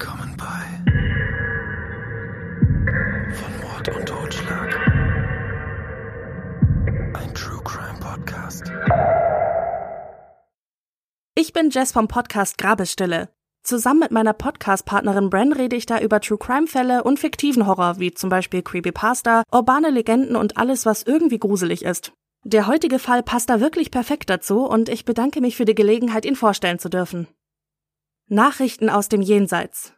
Willkommen bei Von Mord und Totschlag. Ein True Crime Podcast. Ich bin Jess vom Podcast Grabesstille. Zusammen mit meiner Podcast-Partnerin Bren rede ich da über True Crime-Fälle und fiktiven Horror, wie zum Beispiel Creepypasta, urbane Legenden und alles, was irgendwie gruselig ist. Der heutige Fall passt da wirklich perfekt dazu und ich bedanke mich für die Gelegenheit, ihn vorstellen zu dürfen. Nachrichten aus dem Jenseits.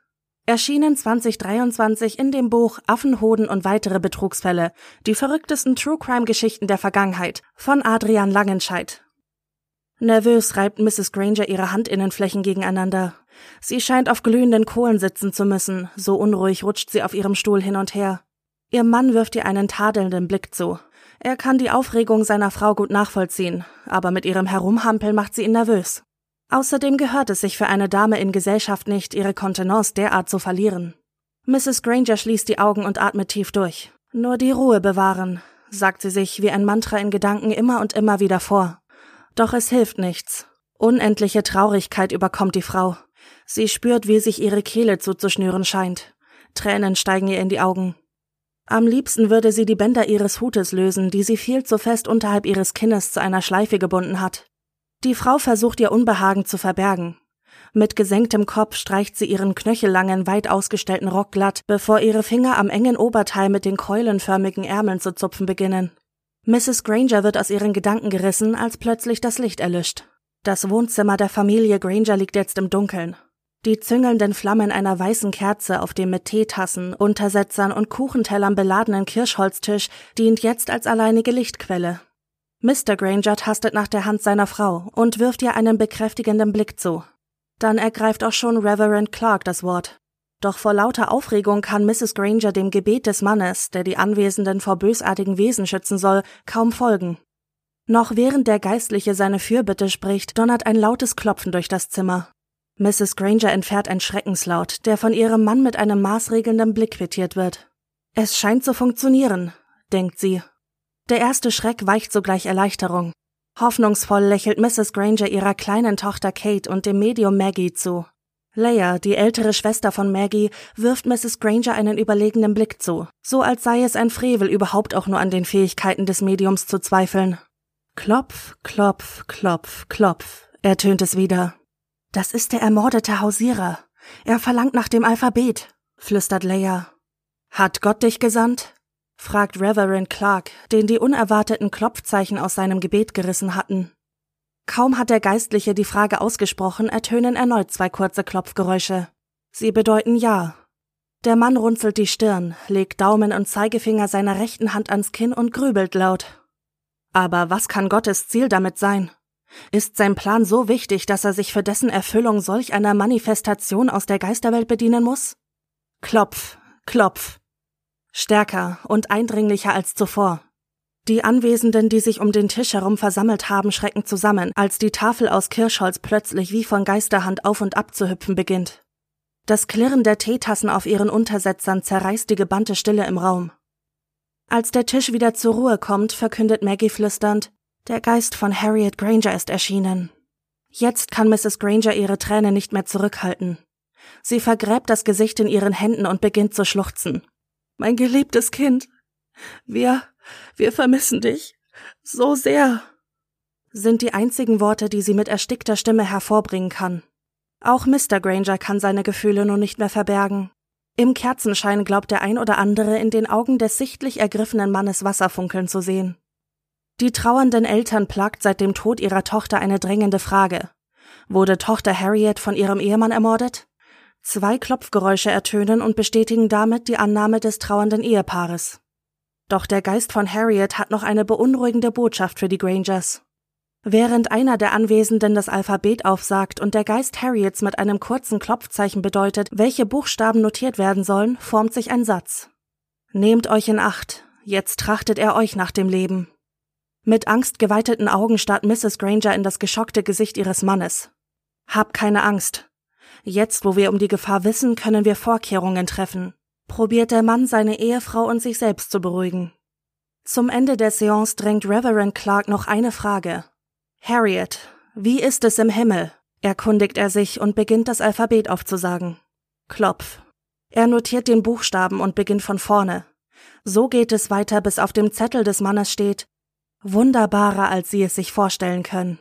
Erschienen 2023 in dem Buch Affenhoden und weitere Betrugsfälle, die verrücktesten True Crime Geschichten der Vergangenheit von Adrian Langenscheidt. Nervös reibt Mrs. Granger ihre Handinnenflächen gegeneinander. Sie scheint auf glühenden Kohlen sitzen zu müssen, so unruhig rutscht sie auf ihrem Stuhl hin und her. Ihr Mann wirft ihr einen tadelnden Blick zu. Er kann die Aufregung seiner Frau gut nachvollziehen, aber mit ihrem Herumhampeln macht sie ihn nervös. Außerdem gehört es sich für eine Dame in Gesellschaft nicht, ihre Kontenance derart zu verlieren. Mrs. Granger schließt die Augen und atmet tief durch. Nur die Ruhe bewahren, sagt sie sich wie ein Mantra in Gedanken immer und immer wieder vor. Doch es hilft nichts. Unendliche Traurigkeit überkommt die Frau. Sie spürt, wie sich ihre Kehle zuzuschnüren scheint. Tränen steigen ihr in die Augen. Am liebsten würde sie die Bänder ihres Hutes lösen, die sie viel zu fest unterhalb ihres Kinnes zu einer Schleife gebunden hat. Die Frau versucht ihr Unbehagen zu verbergen. Mit gesenktem Kopf streicht sie ihren knöchellangen, weit ausgestellten Rock glatt, bevor ihre Finger am engen Oberteil mit den keulenförmigen Ärmeln zu zupfen beginnen. Mrs. Granger wird aus ihren Gedanken gerissen, als plötzlich das Licht erlischt. Das Wohnzimmer der Familie Granger liegt jetzt im Dunkeln. Die züngelnden Flammen einer weißen Kerze auf dem mit Teetassen, Untersetzern und Kuchentellern beladenen Kirschholztisch dient jetzt als alleinige Lichtquelle. Mr. Granger tastet nach der Hand seiner Frau und wirft ihr einen bekräftigenden Blick zu. Dann ergreift auch schon Reverend Clark das Wort. Doch vor lauter Aufregung kann Mrs. Granger dem Gebet des Mannes, der die Anwesenden vor bösartigen Wesen schützen soll, kaum folgen. Noch während der Geistliche seine Fürbitte spricht, donnert ein lautes Klopfen durch das Zimmer. Mrs. Granger entfährt ein Schreckenslaut, der von ihrem Mann mit einem maßregelnden Blick quittiert wird. Es scheint zu funktionieren, denkt sie der erste Schreck weicht sogleich Erleichterung. Hoffnungsvoll lächelt Mrs. Granger ihrer kleinen Tochter Kate und dem Medium Maggie zu. Leia, die ältere Schwester von Maggie, wirft Mrs. Granger einen überlegenen Blick zu, so als sei es ein Frevel, überhaupt auch nur an den Fähigkeiten des Mediums zu zweifeln. Klopf, klopf, klopf, klopf, ertönt es wieder. Das ist der ermordete Hausierer. Er verlangt nach dem Alphabet, flüstert Leia. Hat Gott dich gesandt? Fragt Reverend Clark, den die unerwarteten Klopfzeichen aus seinem Gebet gerissen hatten. Kaum hat der Geistliche die Frage ausgesprochen, ertönen erneut zwei kurze Klopfgeräusche. Sie bedeuten Ja. Der Mann runzelt die Stirn, legt Daumen und Zeigefinger seiner rechten Hand ans Kinn und grübelt laut. Aber was kann Gottes Ziel damit sein? Ist sein Plan so wichtig, dass er sich für dessen Erfüllung solch einer Manifestation aus der Geisterwelt bedienen muss? Klopf, klopf, Stärker und eindringlicher als zuvor. Die Anwesenden, die sich um den Tisch herum versammelt haben, schrecken zusammen, als die Tafel aus Kirschholz plötzlich wie von Geisterhand auf und ab zu hüpfen beginnt. Das Klirren der Teetassen auf ihren Untersetzern zerreißt die gebannte Stille im Raum. Als der Tisch wieder zur Ruhe kommt, verkündet Maggie flüsternd, der Geist von Harriet Granger ist erschienen. Jetzt kann Mrs. Granger ihre Tränen nicht mehr zurückhalten. Sie vergräbt das Gesicht in ihren Händen und beginnt zu schluchzen mein geliebtes Kind. Wir, wir vermissen dich. So sehr. Sind die einzigen Worte, die sie mit erstickter Stimme hervorbringen kann. Auch Mr. Granger kann seine Gefühle nun nicht mehr verbergen. Im Kerzenschein glaubt der ein oder andere in den Augen des sichtlich ergriffenen Mannes Wasser funkeln zu sehen. Die trauernden Eltern plagt seit dem Tod ihrer Tochter eine drängende Frage. Wurde Tochter Harriet von ihrem Ehemann ermordet? Zwei Klopfgeräusche ertönen und bestätigen damit die Annahme des trauernden Ehepaares. Doch der Geist von Harriet hat noch eine beunruhigende Botschaft für die Grangers. Während einer der Anwesenden das Alphabet aufsagt und der Geist Harriets mit einem kurzen Klopfzeichen bedeutet, welche Buchstaben notiert werden sollen, formt sich ein Satz. Nehmt euch in Acht, jetzt trachtet er euch nach dem Leben. Mit angstgeweiteten Augen starrt Mrs. Granger in das geschockte Gesicht ihres Mannes. Hab keine Angst, Jetzt, wo wir um die Gefahr wissen, können wir Vorkehrungen treffen. Probiert der Mann, seine Ehefrau und sich selbst zu beruhigen. Zum Ende der Seance drängt Reverend Clark noch eine Frage. Harriet, wie ist es im Himmel? erkundigt er sich und beginnt das Alphabet aufzusagen. Klopf. Er notiert den Buchstaben und beginnt von vorne. So geht es weiter, bis auf dem Zettel des Mannes steht Wunderbarer, als Sie es sich vorstellen können.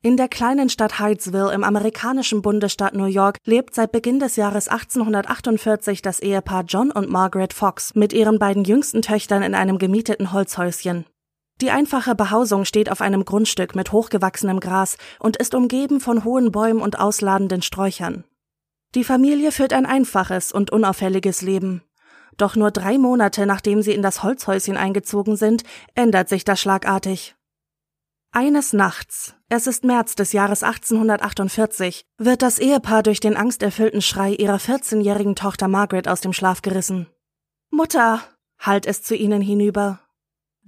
In der kleinen Stadt Hydesville im amerikanischen Bundesstaat New York lebt seit Beginn des Jahres 1848 das Ehepaar John und Margaret Fox mit ihren beiden jüngsten Töchtern in einem gemieteten Holzhäuschen. Die einfache Behausung steht auf einem Grundstück mit hochgewachsenem Gras und ist umgeben von hohen Bäumen und ausladenden Sträuchern. Die Familie führt ein einfaches und unauffälliges Leben. Doch nur drei Monate nachdem sie in das Holzhäuschen eingezogen sind, ändert sich das schlagartig. Eines Nachts, es ist März des Jahres 1848, wird das Ehepaar durch den angsterfüllten Schrei ihrer 14-jährigen Tochter Margaret aus dem Schlaf gerissen. Mutter, hallt es zu ihnen hinüber.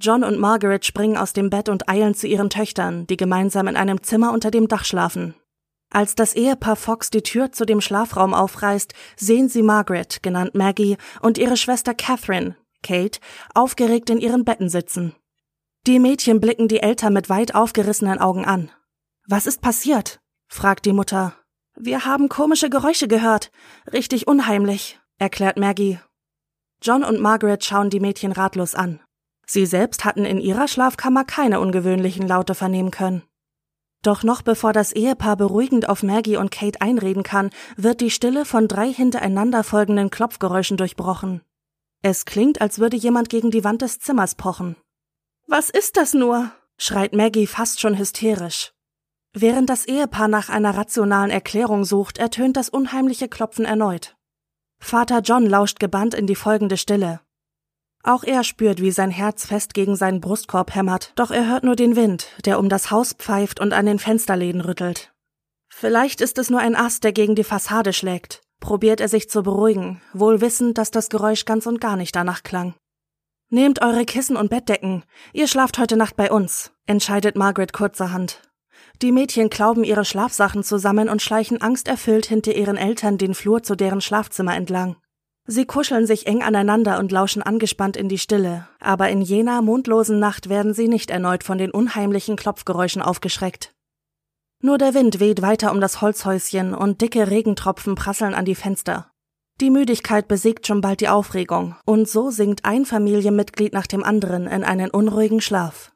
John und Margaret springen aus dem Bett und eilen zu ihren Töchtern, die gemeinsam in einem Zimmer unter dem Dach schlafen. Als das Ehepaar Fox die Tür zu dem Schlafraum aufreißt, sehen sie Margaret, genannt Maggie, und ihre Schwester Catherine, Kate, aufgeregt in ihren Betten sitzen. Die Mädchen blicken die Eltern mit weit aufgerissenen Augen an. Was ist passiert? fragt die Mutter. Wir haben komische Geräusche gehört. Richtig unheimlich, erklärt Maggie. John und Margaret schauen die Mädchen ratlos an. Sie selbst hatten in ihrer Schlafkammer keine ungewöhnlichen Laute vernehmen können. Doch noch bevor das Ehepaar beruhigend auf Maggie und Kate einreden kann, wird die Stille von drei hintereinander folgenden Klopfgeräuschen durchbrochen. Es klingt, als würde jemand gegen die Wand des Zimmers pochen. Was ist das nur? schreit Maggie fast schon hysterisch. Während das Ehepaar nach einer rationalen Erklärung sucht, ertönt das unheimliche Klopfen erneut. Vater John lauscht gebannt in die folgende Stille. Auch er spürt, wie sein Herz fest gegen seinen Brustkorb hämmert, doch er hört nur den Wind, der um das Haus pfeift und an den Fensterläden rüttelt. Vielleicht ist es nur ein Ast, der gegen die Fassade schlägt, probiert er sich zu beruhigen, wohl wissend, dass das Geräusch ganz und gar nicht danach klang. Nehmt eure Kissen und Bettdecken. Ihr schlaft heute Nacht bei uns, entscheidet Margaret kurzerhand. Die Mädchen klauben ihre Schlafsachen zusammen und schleichen angsterfüllt hinter ihren Eltern den Flur zu deren Schlafzimmer entlang. Sie kuscheln sich eng aneinander und lauschen angespannt in die Stille, aber in jener mondlosen Nacht werden sie nicht erneut von den unheimlichen Klopfgeräuschen aufgeschreckt. Nur der Wind weht weiter um das Holzhäuschen und dicke Regentropfen prasseln an die Fenster. Die Müdigkeit besiegt schon bald die Aufregung, und so sinkt ein Familienmitglied nach dem anderen in einen unruhigen Schlaf.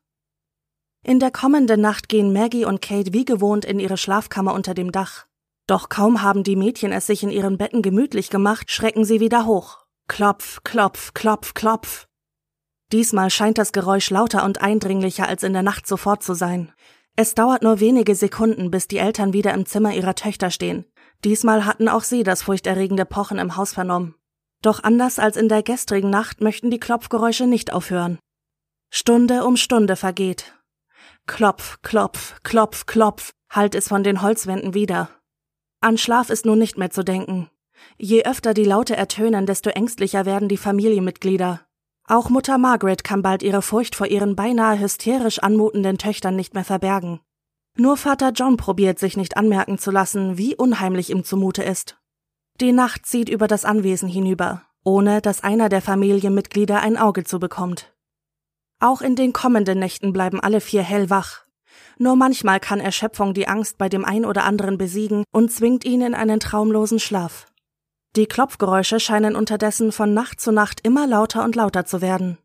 In der kommenden Nacht gehen Maggie und Kate wie gewohnt in ihre Schlafkammer unter dem Dach. Doch kaum haben die Mädchen es sich in ihren Betten gemütlich gemacht, schrecken sie wieder hoch. Klopf, klopf, klopf, klopf. Diesmal scheint das Geräusch lauter und eindringlicher als in der Nacht sofort zu sein. Es dauert nur wenige Sekunden, bis die Eltern wieder im Zimmer ihrer Töchter stehen. Diesmal hatten auch sie das furchterregende Pochen im Haus vernommen. Doch anders als in der gestrigen Nacht möchten die Klopfgeräusche nicht aufhören. Stunde um Stunde vergeht. Klopf, klopf, klopf, klopf, hallt es von den Holzwänden wieder. An Schlaf ist nun nicht mehr zu denken. Je öfter die Laute ertönen, desto ängstlicher werden die Familienmitglieder. Auch Mutter Margaret kann bald ihre Furcht vor ihren beinahe hysterisch anmutenden Töchtern nicht mehr verbergen. Nur Vater John probiert sich nicht anmerken zu lassen, wie unheimlich ihm zumute ist. Die Nacht zieht über das Anwesen hinüber, ohne dass einer der Familienmitglieder ein Auge zu bekommt. Auch in den kommenden Nächten bleiben alle vier hellwach. Nur manchmal kann Erschöpfung die Angst bei dem ein oder anderen besiegen und zwingt ihn in einen traumlosen Schlaf. Die Klopfgeräusche scheinen unterdessen von Nacht zu Nacht immer lauter und lauter zu werden.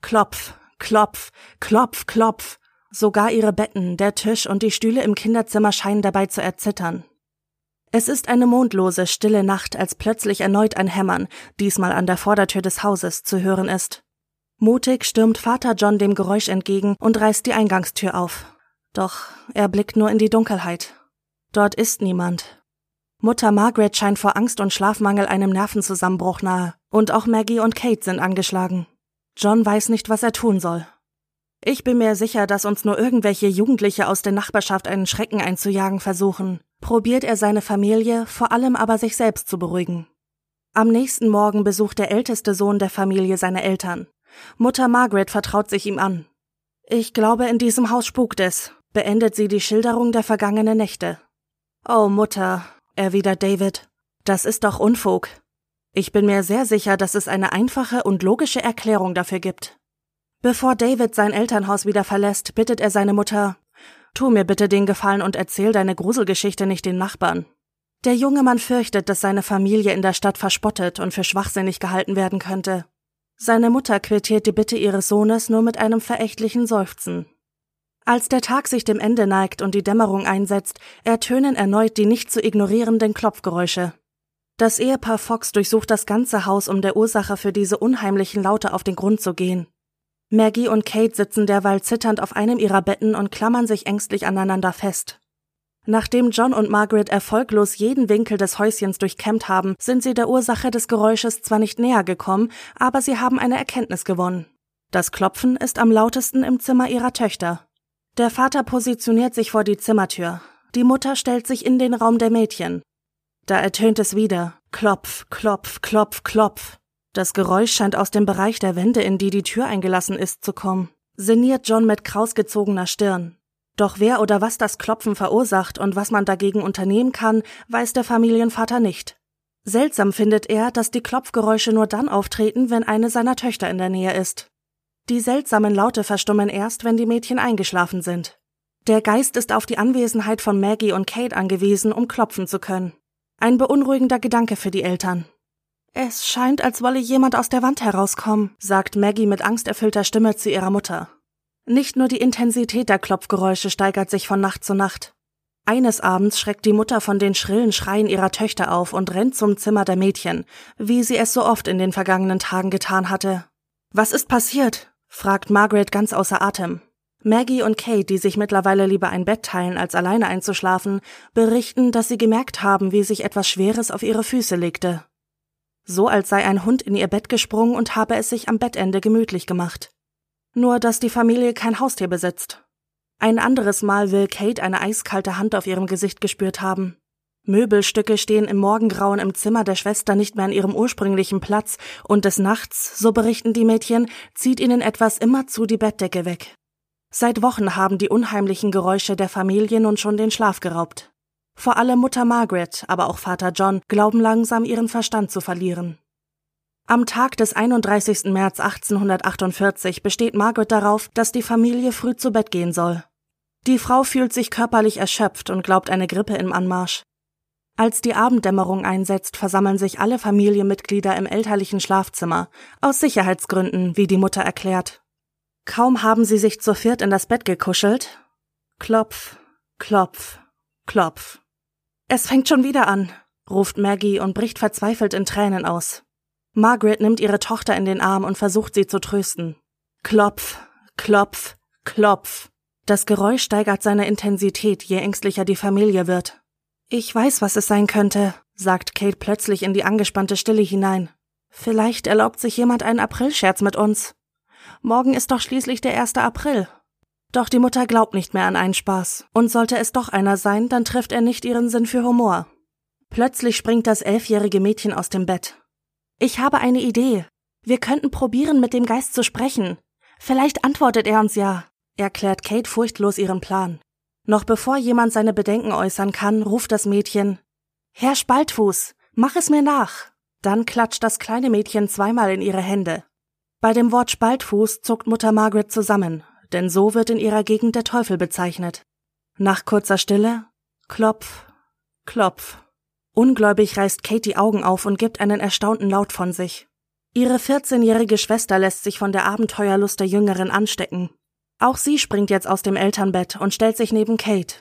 Klopf, klopf, klopf, klopf, Sogar ihre Betten, der Tisch und die Stühle im Kinderzimmer scheinen dabei zu erzittern. Es ist eine mondlose, stille Nacht, als plötzlich erneut ein Hämmern, diesmal an der Vordertür des Hauses, zu hören ist. Mutig stürmt Vater John dem Geräusch entgegen und reißt die Eingangstür auf. Doch er blickt nur in die Dunkelheit. Dort ist niemand. Mutter Margaret scheint vor Angst und Schlafmangel einem Nervenzusammenbruch nahe, und auch Maggie und Kate sind angeschlagen. John weiß nicht, was er tun soll. Ich bin mir sicher, dass uns nur irgendwelche Jugendliche aus der Nachbarschaft einen Schrecken einzujagen versuchen, probiert er seine Familie, vor allem aber sich selbst zu beruhigen. Am nächsten Morgen besucht der älteste Sohn der Familie seine Eltern. Mutter Margaret vertraut sich ihm an. Ich glaube, in diesem Haus spukt es, beendet sie die Schilderung der vergangenen Nächte. Oh Mutter, erwidert David, das ist doch Unfug. Ich bin mir sehr sicher, dass es eine einfache und logische Erklärung dafür gibt. Bevor David sein Elternhaus wieder verlässt, bittet er seine Mutter, Tu mir bitte den Gefallen und erzähl deine Gruselgeschichte nicht den Nachbarn. Der junge Mann fürchtet, dass seine Familie in der Stadt verspottet und für schwachsinnig gehalten werden könnte. Seine Mutter quittiert die Bitte ihres Sohnes nur mit einem verächtlichen Seufzen. Als der Tag sich dem Ende neigt und die Dämmerung einsetzt, ertönen erneut die nicht zu ignorierenden Klopfgeräusche. Das Ehepaar Fox durchsucht das ganze Haus, um der Ursache für diese unheimlichen Laute auf den Grund zu gehen. Maggie und Kate sitzen derweil zitternd auf einem ihrer Betten und klammern sich ängstlich aneinander fest. Nachdem John und Margaret erfolglos jeden Winkel des Häuschens durchkämmt haben, sind sie der Ursache des Geräusches zwar nicht näher gekommen, aber sie haben eine Erkenntnis gewonnen. Das Klopfen ist am lautesten im Zimmer ihrer Töchter. Der Vater positioniert sich vor die Zimmertür. Die Mutter stellt sich in den Raum der Mädchen. Da ertönt es wieder. Klopf, klopf, klopf, klopf. Das Geräusch scheint aus dem Bereich der Wände, in die die Tür eingelassen ist, zu kommen. Sinniert John mit krausgezogener Stirn. Doch wer oder was das Klopfen verursacht und was man dagegen unternehmen kann, weiß der Familienvater nicht. Seltsam findet er, dass die Klopfgeräusche nur dann auftreten, wenn eine seiner Töchter in der Nähe ist. Die seltsamen Laute verstummen erst, wenn die Mädchen eingeschlafen sind. Der Geist ist auf die Anwesenheit von Maggie und Kate angewiesen, um klopfen zu können. Ein beunruhigender Gedanke für die Eltern. Es scheint, als wolle jemand aus der Wand herauskommen, sagt Maggie mit angsterfüllter Stimme zu ihrer Mutter. Nicht nur die Intensität der Klopfgeräusche steigert sich von Nacht zu Nacht. Eines Abends schreckt die Mutter von den schrillen Schreien ihrer Töchter auf und rennt zum Zimmer der Mädchen, wie sie es so oft in den vergangenen Tagen getan hatte. Was ist passiert? fragt Margaret ganz außer Atem. Maggie und Kate, die sich mittlerweile lieber ein Bett teilen, als alleine einzuschlafen, berichten, dass sie gemerkt haben, wie sich etwas Schweres auf ihre Füße legte. So als sei ein Hund in ihr Bett gesprungen und habe es sich am Bettende gemütlich gemacht. Nur, dass die Familie kein Haustier besitzt. Ein anderes Mal will Kate eine eiskalte Hand auf ihrem Gesicht gespürt haben. Möbelstücke stehen im Morgengrauen im Zimmer der Schwester nicht mehr an ihrem ursprünglichen Platz, und des Nachts, so berichten die Mädchen, zieht ihnen etwas immerzu die Bettdecke weg. Seit Wochen haben die unheimlichen Geräusche der Familie nun schon den Schlaf geraubt. Vor allem Mutter Margaret, aber auch Vater John glauben langsam ihren Verstand zu verlieren. Am Tag des 31. März 1848 besteht Margaret darauf, dass die Familie früh zu Bett gehen soll. Die Frau fühlt sich körperlich erschöpft und glaubt eine Grippe im Anmarsch. Als die Abenddämmerung einsetzt, versammeln sich alle Familienmitglieder im elterlichen Schlafzimmer, aus Sicherheitsgründen, wie die Mutter erklärt. Kaum haben sie sich zu viert in das Bett gekuschelt. Klopf, klopf, klopf. Es fängt schon wieder an, ruft Maggie und bricht verzweifelt in Tränen aus. Margaret nimmt ihre Tochter in den Arm und versucht sie zu trösten. Klopf, klopf, klopf. Das Geräusch steigert seine Intensität, je ängstlicher die Familie wird. Ich weiß, was es sein könnte, sagt Kate plötzlich in die angespannte Stille hinein. Vielleicht erlaubt sich jemand einen Aprilscherz mit uns. Morgen ist doch schließlich der 1. April. Doch die Mutter glaubt nicht mehr an einen Spaß, und sollte es doch einer sein, dann trifft er nicht ihren Sinn für Humor. Plötzlich springt das elfjährige Mädchen aus dem Bett. Ich habe eine Idee. Wir könnten probieren, mit dem Geist zu sprechen. Vielleicht antwortet er uns ja, erklärt Kate furchtlos ihren Plan. Noch bevor jemand seine Bedenken äußern kann, ruft das Mädchen Herr Spaltfuß, mach es mir nach. Dann klatscht das kleine Mädchen zweimal in ihre Hände. Bei dem Wort Spaltfuß zuckt Mutter Margaret zusammen, denn so wird in ihrer Gegend der Teufel bezeichnet. Nach kurzer Stille Klopf, Klopf. Ungläubig reißt Kate die Augen auf und gibt einen erstaunten Laut von sich. Ihre 14-jährige Schwester lässt sich von der Abenteuerlust der Jüngeren anstecken. Auch sie springt jetzt aus dem Elternbett und stellt sich neben Kate.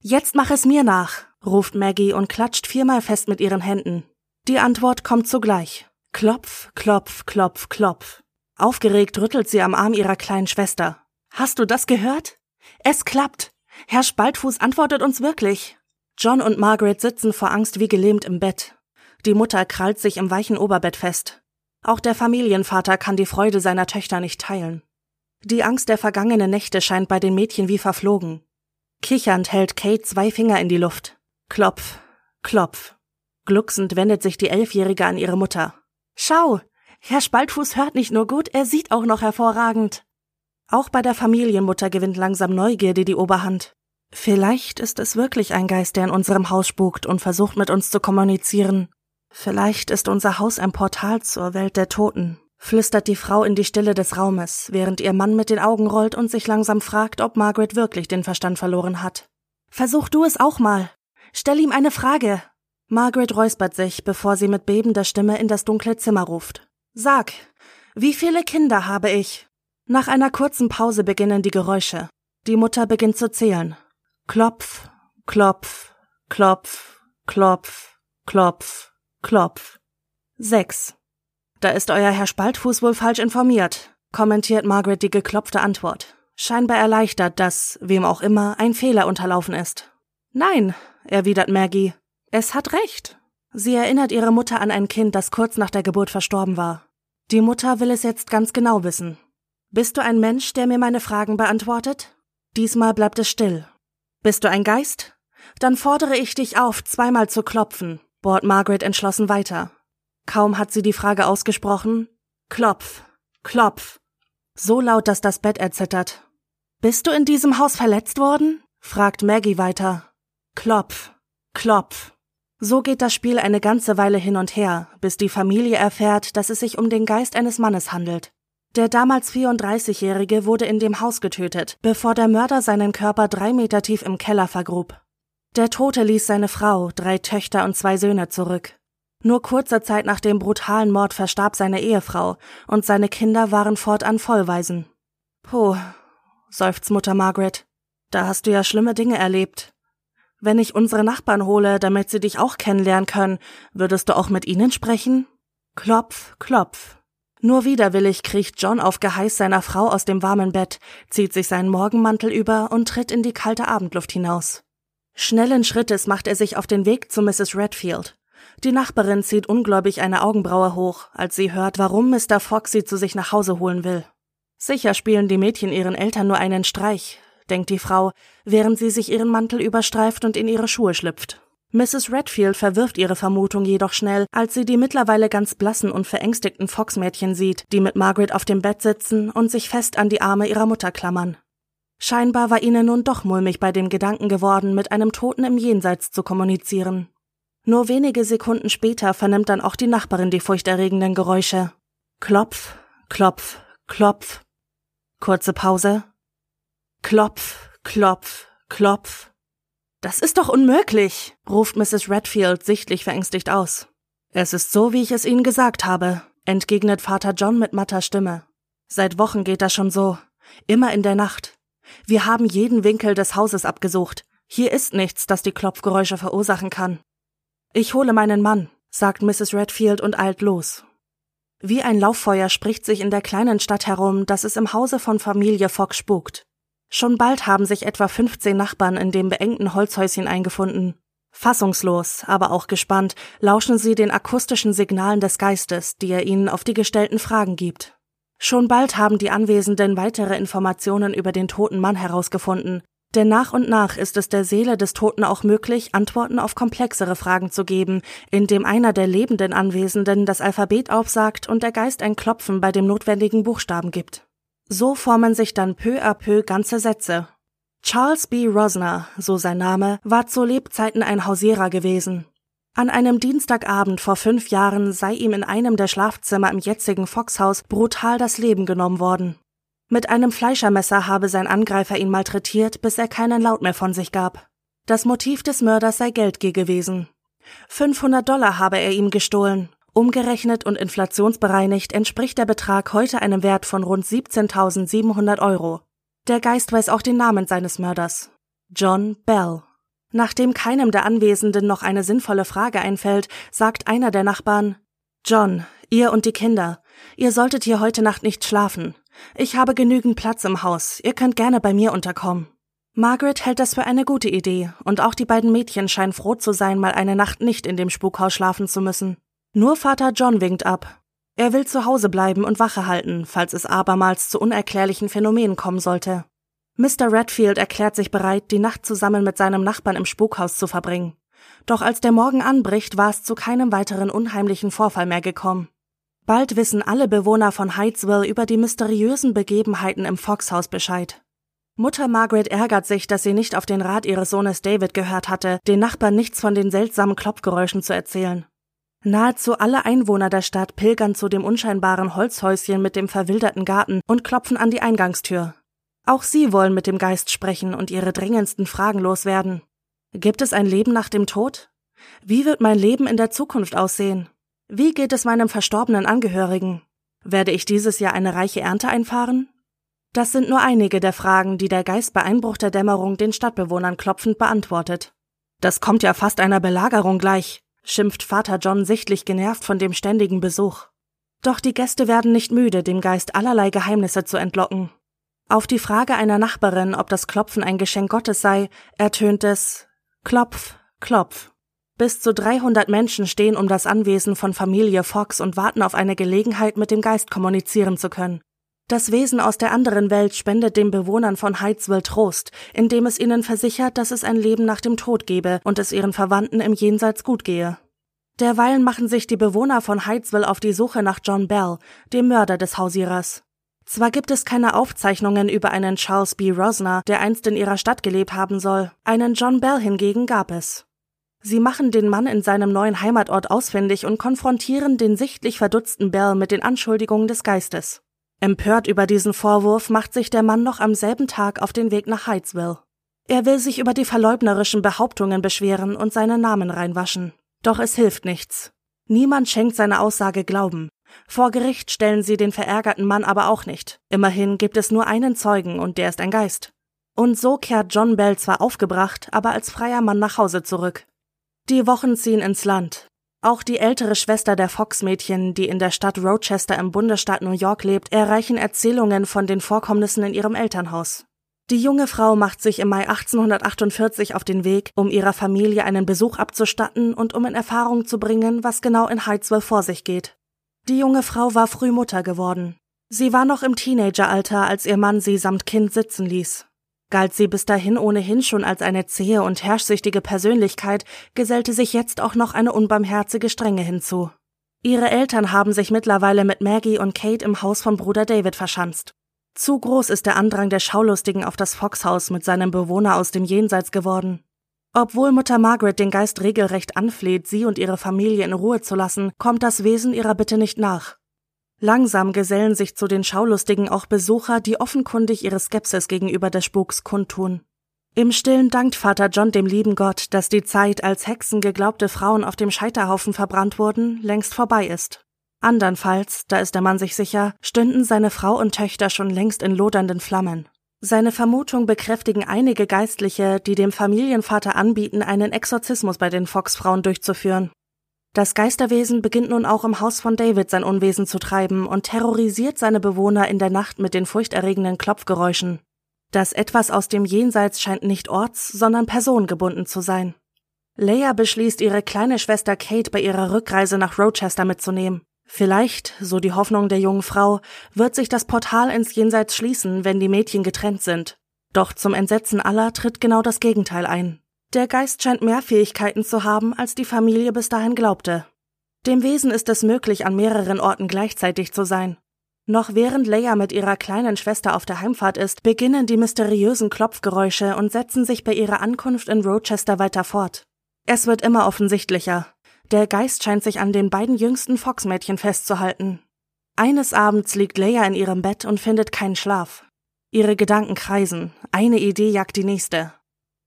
Jetzt mach es mir nach, ruft Maggie und klatscht viermal fest mit ihren Händen. Die Antwort kommt zugleich. Klopf, klopf, klopf, klopf. Aufgeregt rüttelt sie am Arm ihrer kleinen Schwester. Hast du das gehört? Es klappt. Herr Spaltfuß antwortet uns wirklich. John und Margaret sitzen vor Angst wie gelähmt im Bett. Die Mutter krallt sich im weichen Oberbett fest. Auch der Familienvater kann die Freude seiner Töchter nicht teilen. Die Angst der vergangenen Nächte scheint bei den Mädchen wie verflogen. Kichernd hält Kate zwei Finger in die Luft. Klopf, klopf. Glucksend wendet sich die Elfjährige an ihre Mutter. Schau, Herr Spaltfuß hört nicht nur gut, er sieht auch noch hervorragend. Auch bei der Familienmutter gewinnt langsam Neugierde die Oberhand. Vielleicht ist es wirklich ein Geist, der in unserem Haus spukt und versucht mit uns zu kommunizieren. Vielleicht ist unser Haus ein Portal zur Welt der Toten, flüstert die Frau in die Stille des Raumes, während ihr Mann mit den Augen rollt und sich langsam fragt, ob Margaret wirklich den Verstand verloren hat. Versuch du es auch mal. Stell ihm eine Frage. Margaret räuspert sich, bevor sie mit bebender Stimme in das dunkle Zimmer ruft. Sag, wie viele Kinder habe ich? Nach einer kurzen Pause beginnen die Geräusche. Die Mutter beginnt zu zählen. Klopf, klopf, klopf, klopf, klopf, klopf. Sechs. Da ist euer Herr Spaltfuß wohl falsch informiert, kommentiert Margaret die geklopfte Antwort. Scheinbar erleichtert, dass, wem auch immer, ein Fehler unterlaufen ist. Nein, erwidert Maggie. Es hat recht. Sie erinnert ihre Mutter an ein Kind, das kurz nach der Geburt verstorben war. Die Mutter will es jetzt ganz genau wissen. Bist du ein Mensch, der mir meine Fragen beantwortet? Diesmal bleibt es still. Bist du ein Geist? Dann fordere ich dich auf, zweimal zu klopfen, bohrt Margaret entschlossen weiter. Kaum hat sie die Frage ausgesprochen. Klopf, klopf. So laut, dass das Bett erzittert. Bist du in diesem Haus verletzt worden? fragt Maggie weiter. Klopf, klopf. So geht das Spiel eine ganze Weile hin und her, bis die Familie erfährt, dass es sich um den Geist eines Mannes handelt. Der damals 34-Jährige wurde in dem Haus getötet, bevor der Mörder seinen Körper drei Meter tief im Keller vergrub. Der Tote ließ seine Frau, drei Töchter und zwei Söhne zurück. Nur kurze Zeit nach dem brutalen Mord verstarb seine Ehefrau und seine Kinder waren fortan Vollwaisen. Puh, seufzt Mutter Margaret. Da hast du ja schlimme Dinge erlebt. Wenn ich unsere Nachbarn hole, damit sie dich auch kennenlernen können, würdest du auch mit ihnen sprechen? Klopf, klopf. Nur widerwillig kriecht John auf Geheiß seiner Frau aus dem warmen Bett, zieht sich seinen Morgenmantel über und tritt in die kalte Abendluft hinaus. Schnellen Schrittes macht er sich auf den Weg zu Mrs. Redfield. Die Nachbarin zieht ungläubig eine Augenbraue hoch, als sie hört, warum Mr. Fox sie zu sich nach Hause holen will. Sicher spielen die Mädchen ihren Eltern nur einen Streich, denkt die Frau, während sie sich ihren Mantel überstreift und in ihre Schuhe schlüpft. Mrs. Redfield verwirft ihre Vermutung jedoch schnell, als sie die mittlerweile ganz blassen und verängstigten Fox-Mädchen sieht, die mit Margaret auf dem Bett sitzen und sich fest an die Arme ihrer Mutter klammern. Scheinbar war ihnen nun doch mulmig bei dem Gedanken geworden, mit einem Toten im Jenseits zu kommunizieren. Nur wenige Sekunden später vernimmt dann auch die Nachbarin die furchterregenden Geräusche. Klopf, klopf, klopf. Kurze Pause. Klopf, klopf, klopf. Das ist doch unmöglich, ruft Mrs. Redfield sichtlich verängstigt aus. Es ist so, wie ich es Ihnen gesagt habe, entgegnet Vater John mit matter Stimme. Seit Wochen geht das schon so. Immer in der Nacht. Wir haben jeden Winkel des Hauses abgesucht. Hier ist nichts, das die Klopfgeräusche verursachen kann. Ich hole meinen Mann, sagt Mrs. Redfield und eilt los. Wie ein Lauffeuer spricht sich in der kleinen Stadt herum, dass es im Hause von Familie Fox spukt. Schon bald haben sich etwa 15 Nachbarn in dem beengten Holzhäuschen eingefunden. Fassungslos, aber auch gespannt, lauschen sie den akustischen Signalen des Geistes, die er ihnen auf die gestellten Fragen gibt. Schon bald haben die Anwesenden weitere Informationen über den toten Mann herausgefunden, denn nach und nach ist es der Seele des Toten auch möglich, Antworten auf komplexere Fragen zu geben, indem einer der lebenden Anwesenden das Alphabet aufsagt und der Geist ein Klopfen bei dem notwendigen Buchstaben gibt. So formen sich dann peu à peu ganze Sätze. Charles B. Rosner, so sein Name, war zu Lebzeiten ein Hausierer gewesen. An einem Dienstagabend vor fünf Jahren sei ihm in einem der Schlafzimmer im jetzigen Foxhaus brutal das Leben genommen worden. Mit einem Fleischermesser habe sein Angreifer ihn malträtiert, bis er keinen Laut mehr von sich gab. Das Motiv des Mörders sei Geldgier gewesen. 500 Dollar habe er ihm gestohlen. Umgerechnet und inflationsbereinigt entspricht der Betrag heute einem Wert von rund 17.700 Euro. Der Geist weiß auch den Namen seines Mörders. John Bell. Nachdem keinem der Anwesenden noch eine sinnvolle Frage einfällt, sagt einer der Nachbarn John, ihr und die Kinder, ihr solltet hier heute Nacht nicht schlafen. Ich habe genügend Platz im Haus. Ihr könnt gerne bei mir unterkommen. Margaret hält das für eine gute Idee, und auch die beiden Mädchen scheinen froh zu sein, mal eine Nacht nicht in dem Spukhaus schlafen zu müssen. Nur Vater John winkt ab. Er will zu Hause bleiben und Wache halten, falls es abermals zu unerklärlichen Phänomenen kommen sollte. Mr. Redfield erklärt sich bereit, die Nacht zusammen mit seinem Nachbarn im Spukhaus zu verbringen. Doch als der Morgen anbricht, war es zu keinem weiteren unheimlichen Vorfall mehr gekommen. Bald wissen alle Bewohner von Hydesville über die mysteriösen Begebenheiten im Foxhaus Bescheid. Mutter Margaret ärgert sich, dass sie nicht auf den Rat ihres Sohnes David gehört hatte, den Nachbarn nichts von den seltsamen Klopfgeräuschen zu erzählen. Nahezu alle Einwohner der Stadt pilgern zu dem unscheinbaren Holzhäuschen mit dem verwilderten Garten und klopfen an die Eingangstür. Auch sie wollen mit dem Geist sprechen und ihre dringendsten Fragen loswerden. Gibt es ein Leben nach dem Tod? Wie wird mein Leben in der Zukunft aussehen? Wie geht es meinem verstorbenen Angehörigen? Werde ich dieses Jahr eine reiche Ernte einfahren? Das sind nur einige der Fragen, die der Geist bei Einbruch der Dämmerung den Stadtbewohnern klopfend beantwortet. Das kommt ja fast einer Belagerung gleich, schimpft Vater John sichtlich genervt von dem ständigen Besuch. Doch die Gäste werden nicht müde, dem Geist allerlei Geheimnisse zu entlocken. Auf die Frage einer Nachbarin, ob das Klopfen ein Geschenk Gottes sei, ertönt es Klopf, Klopf. Bis zu 300 Menschen stehen um das Anwesen von Familie Fox und warten auf eine Gelegenheit, mit dem Geist kommunizieren zu können. Das Wesen aus der anderen Welt spendet den Bewohnern von Heightsville Trost, indem es ihnen versichert, dass es ein Leben nach dem Tod gebe und es ihren Verwandten im Jenseits gut gehe. Derweilen machen sich die Bewohner von Heightsville auf die Suche nach John Bell, dem Mörder des Hausierers. Zwar gibt es keine Aufzeichnungen über einen Charles B. Rosner, der einst in ihrer Stadt gelebt haben soll, einen John Bell hingegen gab es. Sie machen den Mann in seinem neuen Heimatort ausfindig und konfrontieren den sichtlich verdutzten Bell mit den Anschuldigungen des Geistes. Empört über diesen Vorwurf macht sich der Mann noch am selben Tag auf den Weg nach Heightsville. Er will sich über die verleugnerischen Behauptungen beschweren und seinen Namen reinwaschen. Doch es hilft nichts. Niemand schenkt seine Aussage Glauben. Vor Gericht stellen sie den verärgerten Mann aber auch nicht. Immerhin gibt es nur einen Zeugen und der ist ein Geist. Und so kehrt John Bell zwar aufgebracht, aber als freier Mann nach Hause zurück. Die Wochen ziehen ins Land. Auch die ältere Schwester der Fox-Mädchen, die in der Stadt Rochester im Bundesstaat New York lebt, erreichen Erzählungen von den Vorkommnissen in ihrem Elternhaus. Die junge Frau macht sich im Mai 1848 auf den Weg, um ihrer Familie einen Besuch abzustatten und um in Erfahrung zu bringen, was genau in Heightsville vor sich geht. Die junge Frau war früh Mutter geworden. Sie war noch im Teenageralter, als ihr Mann sie samt Kind sitzen ließ. Galt sie bis dahin ohnehin schon als eine zähe und herrschsüchtige Persönlichkeit, gesellte sich jetzt auch noch eine unbarmherzige Strenge hinzu. Ihre Eltern haben sich mittlerweile mit Maggie und Kate im Haus von Bruder David verschanzt. Zu groß ist der Andrang der Schaulustigen auf das Foxhaus mit seinem Bewohner aus dem Jenseits geworden. Obwohl Mutter Margaret den Geist regelrecht anfleht, sie und ihre Familie in Ruhe zu lassen, kommt das Wesen ihrer Bitte nicht nach. Langsam gesellen sich zu den Schaulustigen auch Besucher, die offenkundig ihre Skepsis gegenüber des Spuks kundtun. Im Stillen dankt Vater John dem lieben Gott, dass die Zeit, als Hexen geglaubte Frauen auf dem Scheiterhaufen verbrannt wurden, längst vorbei ist. Andernfalls, da ist der Mann sich sicher, stünden seine Frau und Töchter schon längst in lodernden Flammen. Seine Vermutung bekräftigen einige Geistliche, die dem Familienvater anbieten, einen Exorzismus bei den Fox-Frauen durchzuführen. Das Geisterwesen beginnt nun auch im Haus von David sein Unwesen zu treiben und terrorisiert seine Bewohner in der Nacht mit den furchterregenden Klopfgeräuschen. Das Etwas aus dem Jenseits scheint nicht orts-, sondern personengebunden zu sein. Leia beschließt, ihre kleine Schwester Kate bei ihrer Rückreise nach Rochester mitzunehmen. Vielleicht, so die Hoffnung der jungen Frau, wird sich das Portal ins Jenseits schließen, wenn die Mädchen getrennt sind. Doch zum Entsetzen aller tritt genau das Gegenteil ein. Der Geist scheint mehr Fähigkeiten zu haben, als die Familie bis dahin glaubte. Dem Wesen ist es möglich, an mehreren Orten gleichzeitig zu sein. Noch während Leia mit ihrer kleinen Schwester auf der Heimfahrt ist, beginnen die mysteriösen Klopfgeräusche und setzen sich bei ihrer Ankunft in Rochester weiter fort. Es wird immer offensichtlicher. Der Geist scheint sich an den beiden jüngsten Fox-Mädchen festzuhalten. Eines Abends liegt Leia in ihrem Bett und findet keinen Schlaf. Ihre Gedanken kreisen, eine Idee jagt die nächste.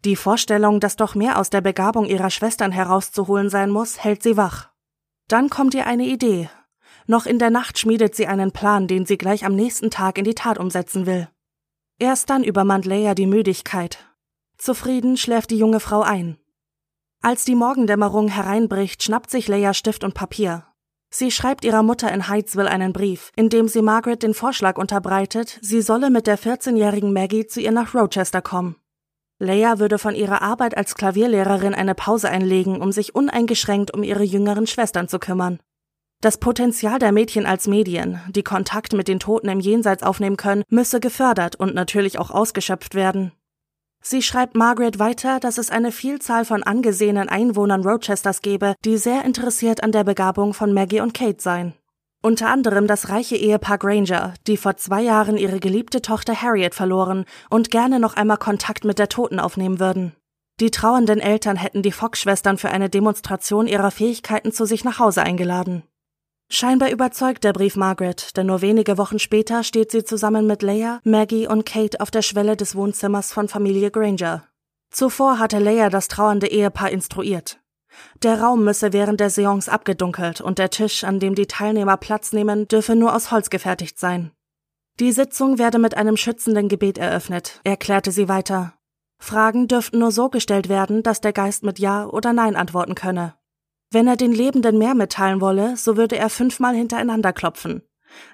Die Vorstellung, dass doch mehr aus der Begabung ihrer Schwestern herauszuholen sein muss, hält sie wach. Dann kommt ihr eine Idee. Noch in der Nacht schmiedet sie einen Plan, den sie gleich am nächsten Tag in die Tat umsetzen will. Erst dann übermannt Leia die Müdigkeit. Zufrieden schläft die junge Frau ein. Als die Morgendämmerung hereinbricht, schnappt sich Leia Stift und Papier. Sie schreibt ihrer Mutter in Heightsville einen Brief, in dem sie Margaret den Vorschlag unterbreitet, sie solle mit der 14-jährigen Maggie zu ihr nach Rochester kommen. Leia würde von ihrer Arbeit als Klavierlehrerin eine Pause einlegen, um sich uneingeschränkt um ihre jüngeren Schwestern zu kümmern. Das Potenzial der Mädchen als Medien, die Kontakt mit den Toten im Jenseits aufnehmen können, müsse gefördert und natürlich auch ausgeschöpft werden. Sie schreibt Margaret weiter, dass es eine Vielzahl von angesehenen Einwohnern Rochesters gebe, die sehr interessiert an der Begabung von Maggie und Kate seien. Unter anderem das reiche Ehepaar Granger, die vor zwei Jahren ihre geliebte Tochter Harriet verloren und gerne noch einmal Kontakt mit der Toten aufnehmen würden. Die trauernden Eltern hätten die Fox-Schwestern für eine Demonstration ihrer Fähigkeiten zu sich nach Hause eingeladen. Scheinbar überzeugt der Brief Margaret, denn nur wenige Wochen später steht sie zusammen mit Leia, Maggie und Kate auf der Schwelle des Wohnzimmers von Familie Granger. Zuvor hatte Leia das trauernde Ehepaar instruiert. Der Raum müsse während der Seance abgedunkelt und der Tisch, an dem die Teilnehmer Platz nehmen, dürfe nur aus Holz gefertigt sein. Die Sitzung werde mit einem schützenden Gebet eröffnet, erklärte sie weiter. Fragen dürften nur so gestellt werden, dass der Geist mit Ja oder Nein antworten könne. Wenn er den Lebenden mehr mitteilen wolle, so würde er fünfmal hintereinander klopfen.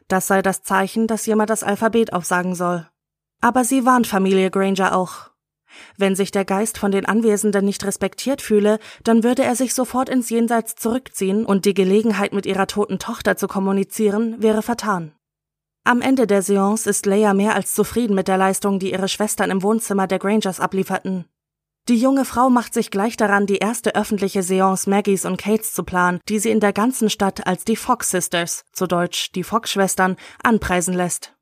Das sei das Zeichen, dass jemand das Alphabet aufsagen soll. Aber sie warnt Familie Granger auch. Wenn sich der Geist von den Anwesenden nicht respektiert fühle, dann würde er sich sofort ins Jenseits zurückziehen und die Gelegenheit, mit ihrer toten Tochter zu kommunizieren, wäre vertan. Am Ende der Seance ist Leia mehr als zufrieden mit der Leistung, die ihre Schwestern im Wohnzimmer der Grangers ablieferten. Die junge Frau macht sich gleich daran, die erste öffentliche Seance Maggies und Kates zu planen, die sie in der ganzen Stadt als die Fox Sisters, zu Deutsch die Fox-Schwestern, anpreisen lässt.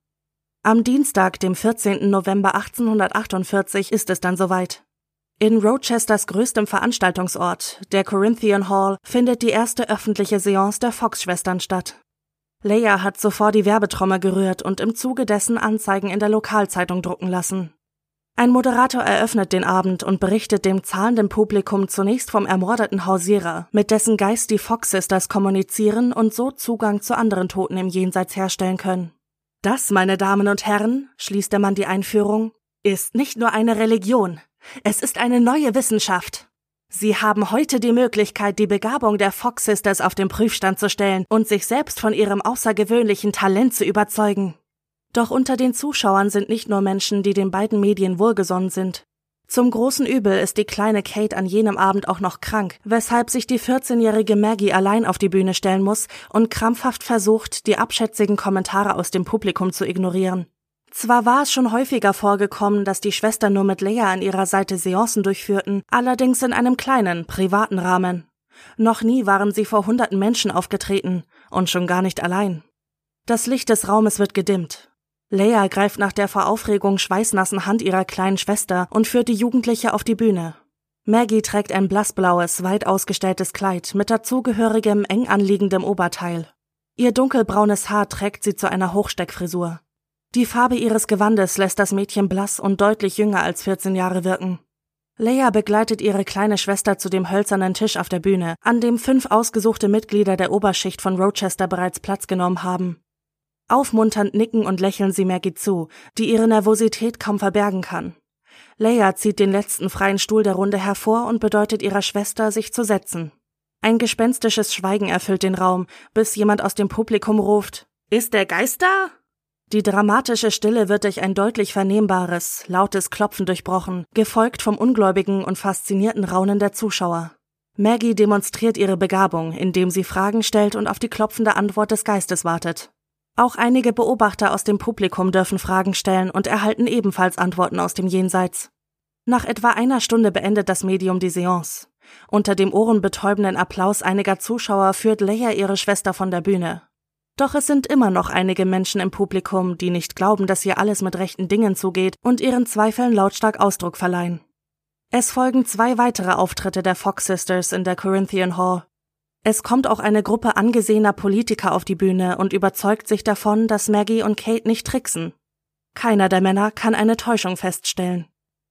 Am Dienstag, dem 14. November 1848, ist es dann soweit. In Rochesters größtem Veranstaltungsort, der Corinthian Hall, findet die erste öffentliche Seance der Fox-Schwestern statt. Leia hat sofort die Werbetrommel gerührt und im Zuge dessen Anzeigen in der Lokalzeitung drucken lassen. Ein Moderator eröffnet den Abend und berichtet dem zahlenden Publikum zunächst vom ermordeten Hausierer, mit dessen Geist die Fox Sisters kommunizieren und so Zugang zu anderen Toten im Jenseits herstellen können. Das, meine Damen und Herren, schließt der Mann die Einführung, ist nicht nur eine Religion, es ist eine neue Wissenschaft. Sie haben heute die Möglichkeit, die Begabung der Fox Sisters auf den Prüfstand zu stellen und sich selbst von ihrem außergewöhnlichen Talent zu überzeugen. Doch unter den Zuschauern sind nicht nur Menschen, die den beiden Medien wohlgesonnen sind. Zum großen Übel ist die kleine Kate an jenem Abend auch noch krank, weshalb sich die 14-jährige Maggie allein auf die Bühne stellen muss und krampfhaft versucht, die abschätzigen Kommentare aus dem Publikum zu ignorieren. Zwar war es schon häufiger vorgekommen, dass die Schwestern nur mit Lea an ihrer Seite Seancen durchführten, allerdings in einem kleinen, privaten Rahmen. Noch nie waren sie vor hunderten Menschen aufgetreten, und schon gar nicht allein. Das Licht des Raumes wird gedimmt. Leia greift nach der vor Aufregung schweißnassen Hand ihrer kleinen Schwester und führt die Jugendliche auf die Bühne. Maggie trägt ein blassblaues, weit ausgestelltes Kleid mit dazugehörigem, eng anliegendem Oberteil. Ihr dunkelbraunes Haar trägt sie zu einer Hochsteckfrisur. Die Farbe ihres Gewandes lässt das Mädchen blass und deutlich jünger als 14 Jahre wirken. Leia begleitet ihre kleine Schwester zu dem hölzernen Tisch auf der Bühne, an dem fünf ausgesuchte Mitglieder der Oberschicht von Rochester bereits Platz genommen haben. Aufmunternd nicken und lächeln sie Maggie zu, die ihre Nervosität kaum verbergen kann. Leia zieht den letzten freien Stuhl der Runde hervor und bedeutet ihrer Schwester, sich zu setzen. Ein gespenstisches Schweigen erfüllt den Raum, bis jemand aus dem Publikum ruft Ist der Geist da? Die dramatische Stille wird durch ein deutlich vernehmbares, lautes Klopfen durchbrochen, gefolgt vom ungläubigen und faszinierten Raunen der Zuschauer. Maggie demonstriert ihre Begabung, indem sie Fragen stellt und auf die klopfende Antwort des Geistes wartet. Auch einige Beobachter aus dem Publikum dürfen Fragen stellen und erhalten ebenfalls Antworten aus dem Jenseits. Nach etwa einer Stunde beendet das Medium die Seance. Unter dem ohrenbetäubenden Applaus einiger Zuschauer führt Leia ihre Schwester von der Bühne. Doch es sind immer noch einige Menschen im Publikum, die nicht glauben, dass hier alles mit rechten Dingen zugeht und ihren Zweifeln lautstark Ausdruck verleihen. Es folgen zwei weitere Auftritte der Fox Sisters in der Corinthian Hall. Es kommt auch eine Gruppe angesehener Politiker auf die Bühne und überzeugt sich davon, dass Maggie und Kate nicht tricksen. Keiner der Männer kann eine Täuschung feststellen.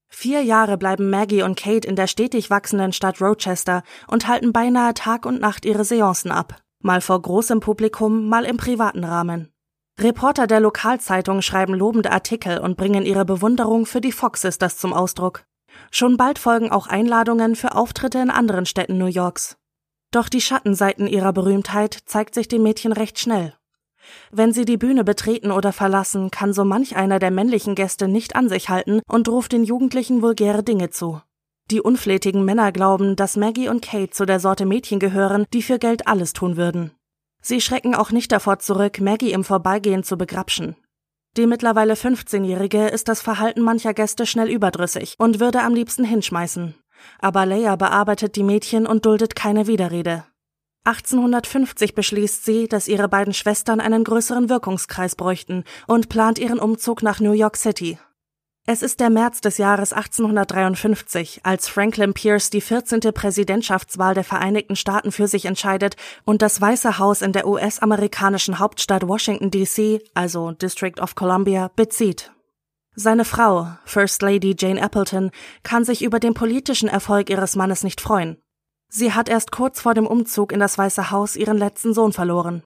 Vier Jahre bleiben Maggie und Kate in der stetig wachsenden Stadt Rochester und halten beinahe Tag und Nacht ihre Seancen ab, mal vor großem Publikum, mal im privaten Rahmen. Reporter der Lokalzeitung schreiben lobende Artikel und bringen ihre Bewunderung für die Fox Sisters zum Ausdruck. Schon bald folgen auch Einladungen für Auftritte in anderen Städten New Yorks. Doch die Schattenseiten ihrer Berühmtheit zeigt sich dem Mädchen recht schnell. Wenn sie die Bühne betreten oder verlassen, kann so manch einer der männlichen Gäste nicht an sich halten und ruft den Jugendlichen vulgäre Dinge zu. Die unflätigen Männer glauben, dass Maggie und Kate zu der Sorte Mädchen gehören, die für Geld alles tun würden. Sie schrecken auch nicht davor zurück, Maggie im Vorbeigehen zu begrapschen. Die mittlerweile 15-Jährige ist das Verhalten mancher Gäste schnell überdrüssig und würde am liebsten hinschmeißen aber Leia bearbeitet die Mädchen und duldet keine Widerrede. 1850 beschließt sie, dass ihre beiden Schwestern einen größeren Wirkungskreis bräuchten und plant ihren Umzug nach New York City. Es ist der März des Jahres 1853, als Franklin Pierce die 14. Präsidentschaftswahl der Vereinigten Staaten für sich entscheidet und das Weiße Haus in der US-amerikanischen Hauptstadt Washington DC, also District of Columbia, bezieht. Seine Frau, First Lady Jane Appleton, kann sich über den politischen Erfolg ihres Mannes nicht freuen. Sie hat erst kurz vor dem Umzug in das Weiße Haus ihren letzten Sohn verloren.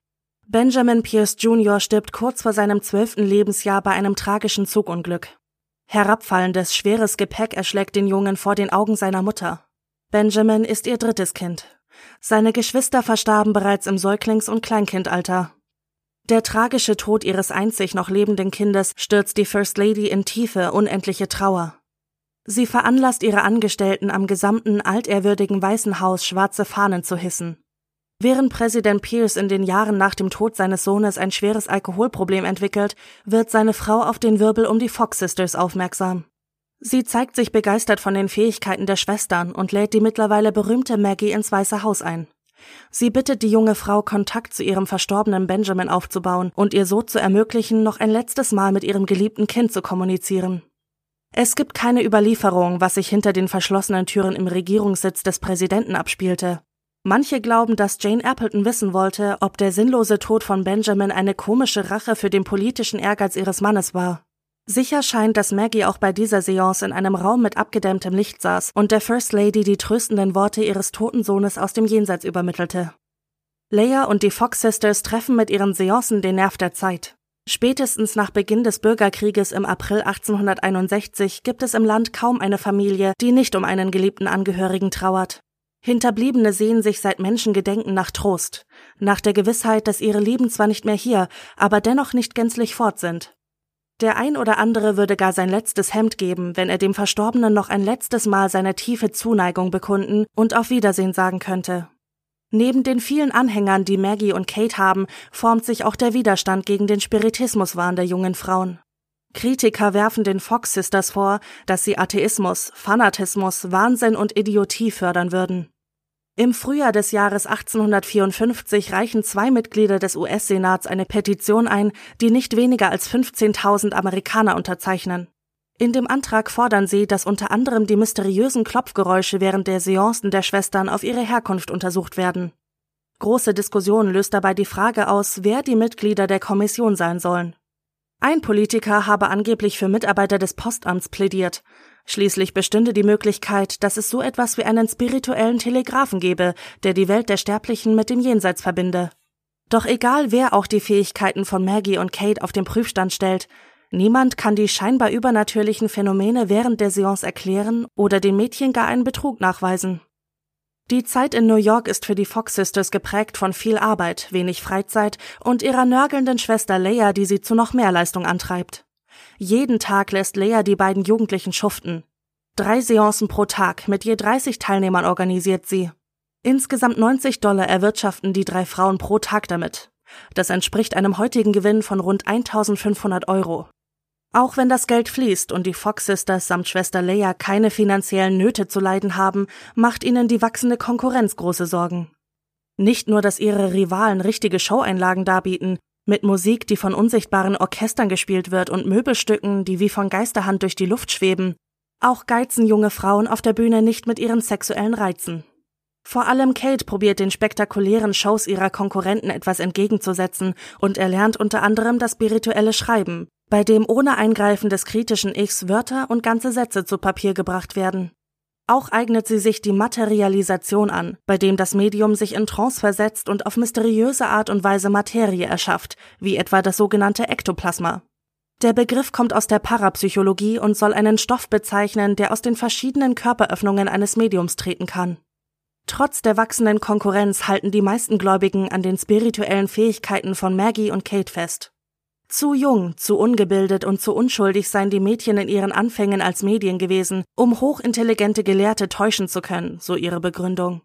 Benjamin Pierce Jr. stirbt kurz vor seinem zwölften Lebensjahr bei einem tragischen Zugunglück. Herabfallendes, schweres Gepäck erschlägt den Jungen vor den Augen seiner Mutter. Benjamin ist ihr drittes Kind. Seine Geschwister verstarben bereits im Säuglings- und Kleinkindalter. Der tragische Tod ihres einzig noch lebenden Kindes stürzt die First Lady in tiefe, unendliche Trauer. Sie veranlasst ihre Angestellten am gesamten altehrwürdigen Weißen Haus schwarze Fahnen zu hissen. Während Präsident Pierce in den Jahren nach dem Tod seines Sohnes ein schweres Alkoholproblem entwickelt, wird seine Frau auf den Wirbel um die Fox Sisters aufmerksam. Sie zeigt sich begeistert von den Fähigkeiten der Schwestern und lädt die mittlerweile berühmte Maggie ins Weiße Haus ein. Sie bittet die junge Frau, Kontakt zu ihrem verstorbenen Benjamin aufzubauen und ihr so zu ermöglichen, noch ein letztes Mal mit ihrem geliebten Kind zu kommunizieren. Es gibt keine Überlieferung, was sich hinter den verschlossenen Türen im Regierungssitz des Präsidenten abspielte. Manche glauben, dass Jane Appleton wissen wollte, ob der sinnlose Tod von Benjamin eine komische Rache für den politischen Ehrgeiz ihres Mannes war. Sicher scheint, dass Maggie auch bei dieser Seance in einem Raum mit abgedämmtem Licht saß und der First Lady die tröstenden Worte ihres toten Sohnes aus dem Jenseits übermittelte. Leia und die Fox Sisters treffen mit ihren Seancen den Nerv der Zeit. Spätestens nach Beginn des Bürgerkrieges im April 1861 gibt es im Land kaum eine Familie, die nicht um einen geliebten Angehörigen trauert. Hinterbliebene sehen sich seit Menschengedenken nach Trost, nach der Gewissheit, dass ihre Lieben zwar nicht mehr hier, aber dennoch nicht gänzlich fort sind. Der ein oder andere würde gar sein letztes Hemd geben, wenn er dem Verstorbenen noch ein letztes Mal seine tiefe Zuneigung bekunden und auf Wiedersehen sagen könnte. Neben den vielen Anhängern, die Maggie und Kate haben, formt sich auch der Widerstand gegen den Spiritismuswahn der jungen Frauen. Kritiker werfen den Fox Sisters vor, dass sie Atheismus, Fanatismus, Wahnsinn und Idiotie fördern würden. Im Frühjahr des Jahres 1854 reichen zwei Mitglieder des US-Senats eine Petition ein, die nicht weniger als 15.000 Amerikaner unterzeichnen. In dem Antrag fordern sie, dass unter anderem die mysteriösen Klopfgeräusche während der Seancen der Schwestern auf ihre Herkunft untersucht werden. Große Diskussion löst dabei die Frage aus, wer die Mitglieder der Kommission sein sollen. Ein Politiker habe angeblich für Mitarbeiter des Postamts plädiert, Schließlich bestünde die Möglichkeit, dass es so etwas wie einen spirituellen Telegraphen gebe, der die Welt der Sterblichen mit dem Jenseits verbinde. Doch egal wer auch die Fähigkeiten von Maggie und Kate auf den Prüfstand stellt, niemand kann die scheinbar übernatürlichen Phänomene während der Seance erklären oder den Mädchen gar einen Betrug nachweisen. Die Zeit in New York ist für die Fox Sisters geprägt von viel Arbeit, wenig Freizeit und ihrer nörgelnden Schwester Leia, die sie zu noch mehr Leistung antreibt. Jeden Tag lässt Lea die beiden Jugendlichen schuften. Drei Seancen pro Tag mit je 30 Teilnehmern organisiert sie. Insgesamt 90 Dollar erwirtschaften die drei Frauen pro Tag damit. Das entspricht einem heutigen Gewinn von rund 1500 Euro. Auch wenn das Geld fließt und die Fox Sisters samt Schwester Leia keine finanziellen Nöte zu leiden haben, macht ihnen die wachsende Konkurrenz große Sorgen. Nicht nur, dass ihre Rivalen richtige Showeinlagen darbieten, mit Musik, die von unsichtbaren Orchestern gespielt wird und Möbelstücken, die wie von Geisterhand durch die Luft schweben. Auch geizen junge Frauen auf der Bühne nicht mit ihren sexuellen Reizen. Vor allem Kate probiert den spektakulären Shows ihrer Konkurrenten etwas entgegenzusetzen und erlernt unter anderem das spirituelle Schreiben, bei dem ohne Eingreifen des kritischen Ichs Wörter und ganze Sätze zu Papier gebracht werden. Auch eignet sie sich die Materialisation an, bei dem das Medium sich in Trance versetzt und auf mysteriöse Art und Weise Materie erschafft, wie etwa das sogenannte Ektoplasma. Der Begriff kommt aus der Parapsychologie und soll einen Stoff bezeichnen, der aus den verschiedenen Körperöffnungen eines Mediums treten kann. Trotz der wachsenden Konkurrenz halten die meisten Gläubigen an den spirituellen Fähigkeiten von Maggie und Kate fest. Zu jung, zu ungebildet und zu unschuldig seien die Mädchen in ihren Anfängen als Medien gewesen, um hochintelligente Gelehrte täuschen zu können, so ihre Begründung.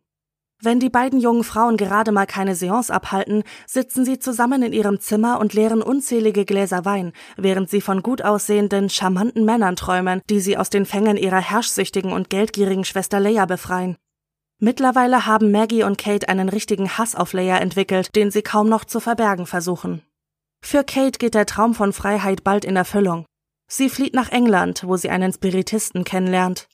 Wenn die beiden jungen Frauen gerade mal keine Seance abhalten, sitzen sie zusammen in ihrem Zimmer und leeren unzählige Gläser Wein, während sie von gut aussehenden, charmanten Männern träumen, die sie aus den Fängen ihrer herrschsüchtigen und geldgierigen Schwester Leia befreien. Mittlerweile haben Maggie und Kate einen richtigen Hass auf Leia entwickelt, den sie kaum noch zu verbergen versuchen. Für Kate geht der Traum von Freiheit bald in Erfüllung. Sie flieht nach England, wo sie einen Spiritisten kennenlernt.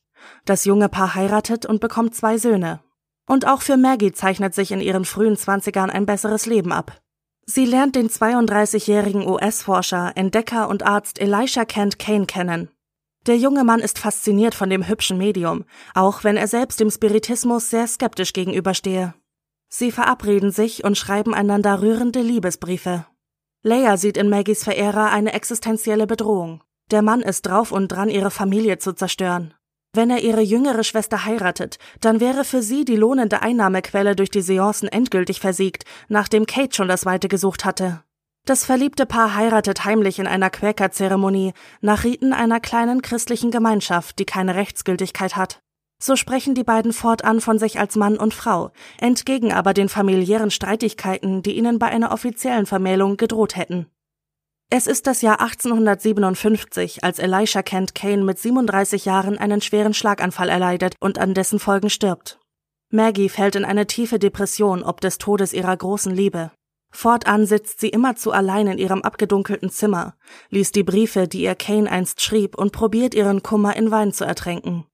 Das junge Paar heiratet und bekommt zwei Söhne. Und auch für Maggie zeichnet sich in ihren frühen Zwanzigern ein besseres Leben ab. Sie lernt den 32-jährigen US-Forscher, Entdecker und Arzt Elisha Kent Kane kennen. Der junge Mann ist fasziniert von dem hübschen Medium, auch wenn er selbst dem Spiritismus sehr skeptisch gegenüberstehe. Sie verabreden sich und schreiben einander rührende Liebesbriefe. Leia sieht in Maggies Verehrer eine existenzielle Bedrohung. Der Mann ist drauf und dran, ihre Familie zu zerstören. Wenn er ihre jüngere Schwester heiratet, dann wäre für sie die lohnende Einnahmequelle durch die Seancen endgültig versiegt, nachdem Kate schon das Weite gesucht hatte. Das verliebte Paar heiratet heimlich in einer Quäkerzeremonie nach Riten einer kleinen christlichen Gemeinschaft, die keine Rechtsgültigkeit hat. So sprechen die beiden fortan von sich als Mann und Frau, entgegen aber den familiären Streitigkeiten, die ihnen bei einer offiziellen Vermählung gedroht hätten. Es ist das Jahr 1857, als Elisha Kent Kane mit 37 Jahren einen schweren Schlaganfall erleidet und an dessen Folgen stirbt. Maggie fällt in eine tiefe Depression ob des Todes ihrer großen Liebe. Fortan sitzt sie immerzu allein in ihrem abgedunkelten Zimmer, liest die Briefe, die ihr Kane einst schrieb, und probiert ihren Kummer in Wein zu ertränken.